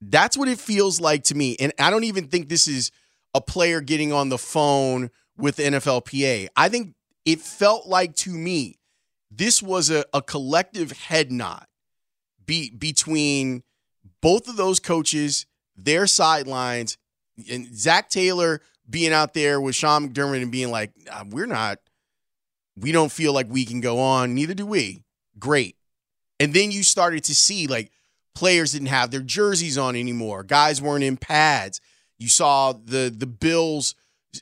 That's what it feels like to me. And I don't even think this is a player getting on the phone with the NFLPA. I think it felt like to me this was a, a collective head nod be, between both of those coaches, their sidelines, and Zac Taylor being out there with Sean McDermott and being like, nah, we're not, we don't feel like we can go on. Neither do we. Great. And then you started to see like players didn't have their jerseys on anymore. Guys weren't in pads. You saw the the Bills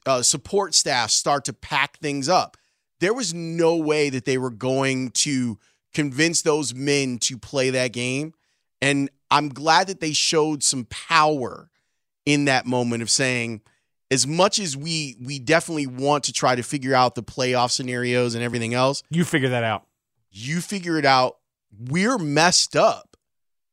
uh, support staff start to pack things up. There was no way that they were going to convince those men to play that game. And I'm glad that they showed some power in that moment of saying, as much as we we definitely want to try to figure out the playoff scenarios and everything else, You figure that out. you figure it out. We're messed up,